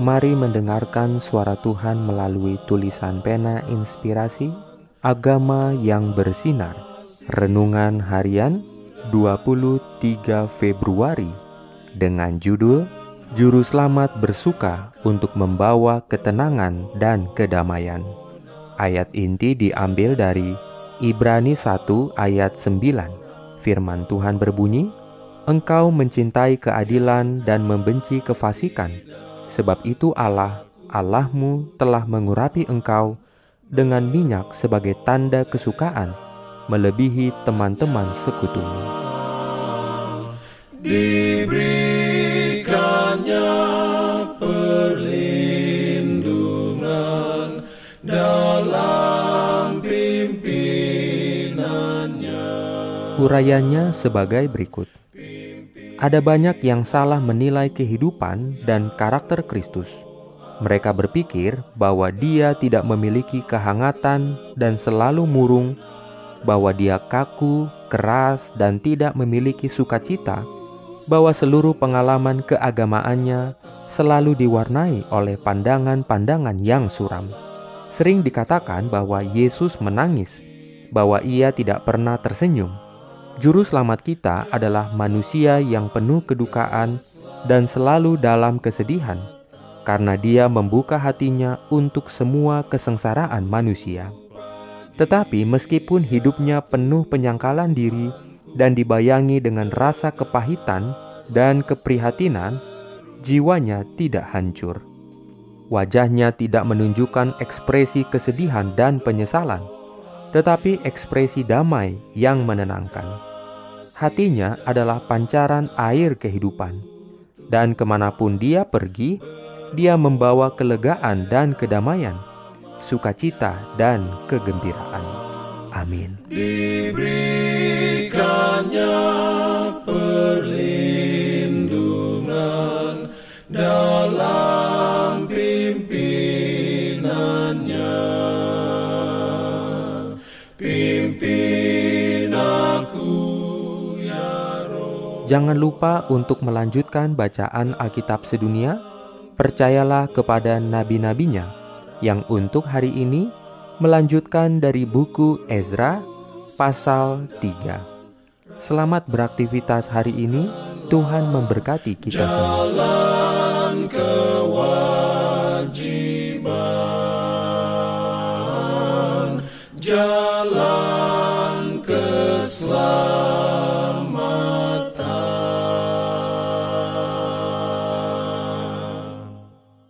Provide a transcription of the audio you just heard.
Mari mendengarkan suara Tuhan melalui tulisan pena inspirasi Agama yang bersinar Renungan harian 23 Februari Dengan judul Juru Selamat bersuka untuk membawa ketenangan dan kedamaian. Ayat inti diambil dari Ibrani 1 ayat 9 Firman Tuhan berbunyi Engkau mencintai keadilan dan membenci kefasikan Sebab itu Allah, Allahmu telah mengurapi engkau dengan minyak sebagai tanda kesukaan, melebihi teman-teman sekutumu. Diberikannya perlindungan dalam pimpinannya. Hurayanya sebagai berikut. Ada banyak yang salah menilai kehidupan dan karakter Kristus. Mereka berpikir bahwa Dia tidak memiliki kehangatan dan selalu murung, bahwa Dia kaku, keras, dan tidak memiliki sukacita, bahwa seluruh pengalaman keagamaannya selalu diwarnai oleh pandangan-pandangan yang suram. Sering dikatakan bahwa Yesus menangis, bahwa Ia tidak pernah tersenyum Juru selamat kita adalah manusia yang penuh kedukaan dan selalu dalam kesedihan, karena Dia membuka hatinya untuk semua kesengsaraan manusia. Tetapi meskipun hidupnya penuh penyangkalan diri dan dibayangi dengan rasa kepahitan dan keprihatinan, jiwanya tidak hancur. Wajahnya tidak menunjukkan ekspresi kesedihan dan penyesalan, tetapi ekspresi damai yang menenangkan. Hatinya adalah pancaran air kehidupan, dan ke mana pun dia pergi, dia membawa kelegaan dan kedamaian, sukacita dan kegembiraan. Amin. Diberikannya perlindungan dalam pimpinannya. Pimpin Jangan lupa untuk melanjutkan bacaan Alkitab sedunia. Percayalah kepada nabi-nabinya yang untuk hari ini melanjutkan dari buku Ezra pasal 3. Selamat beraktivitas hari ini. Tuhan memberkati kita semua. Kewajiban, jalan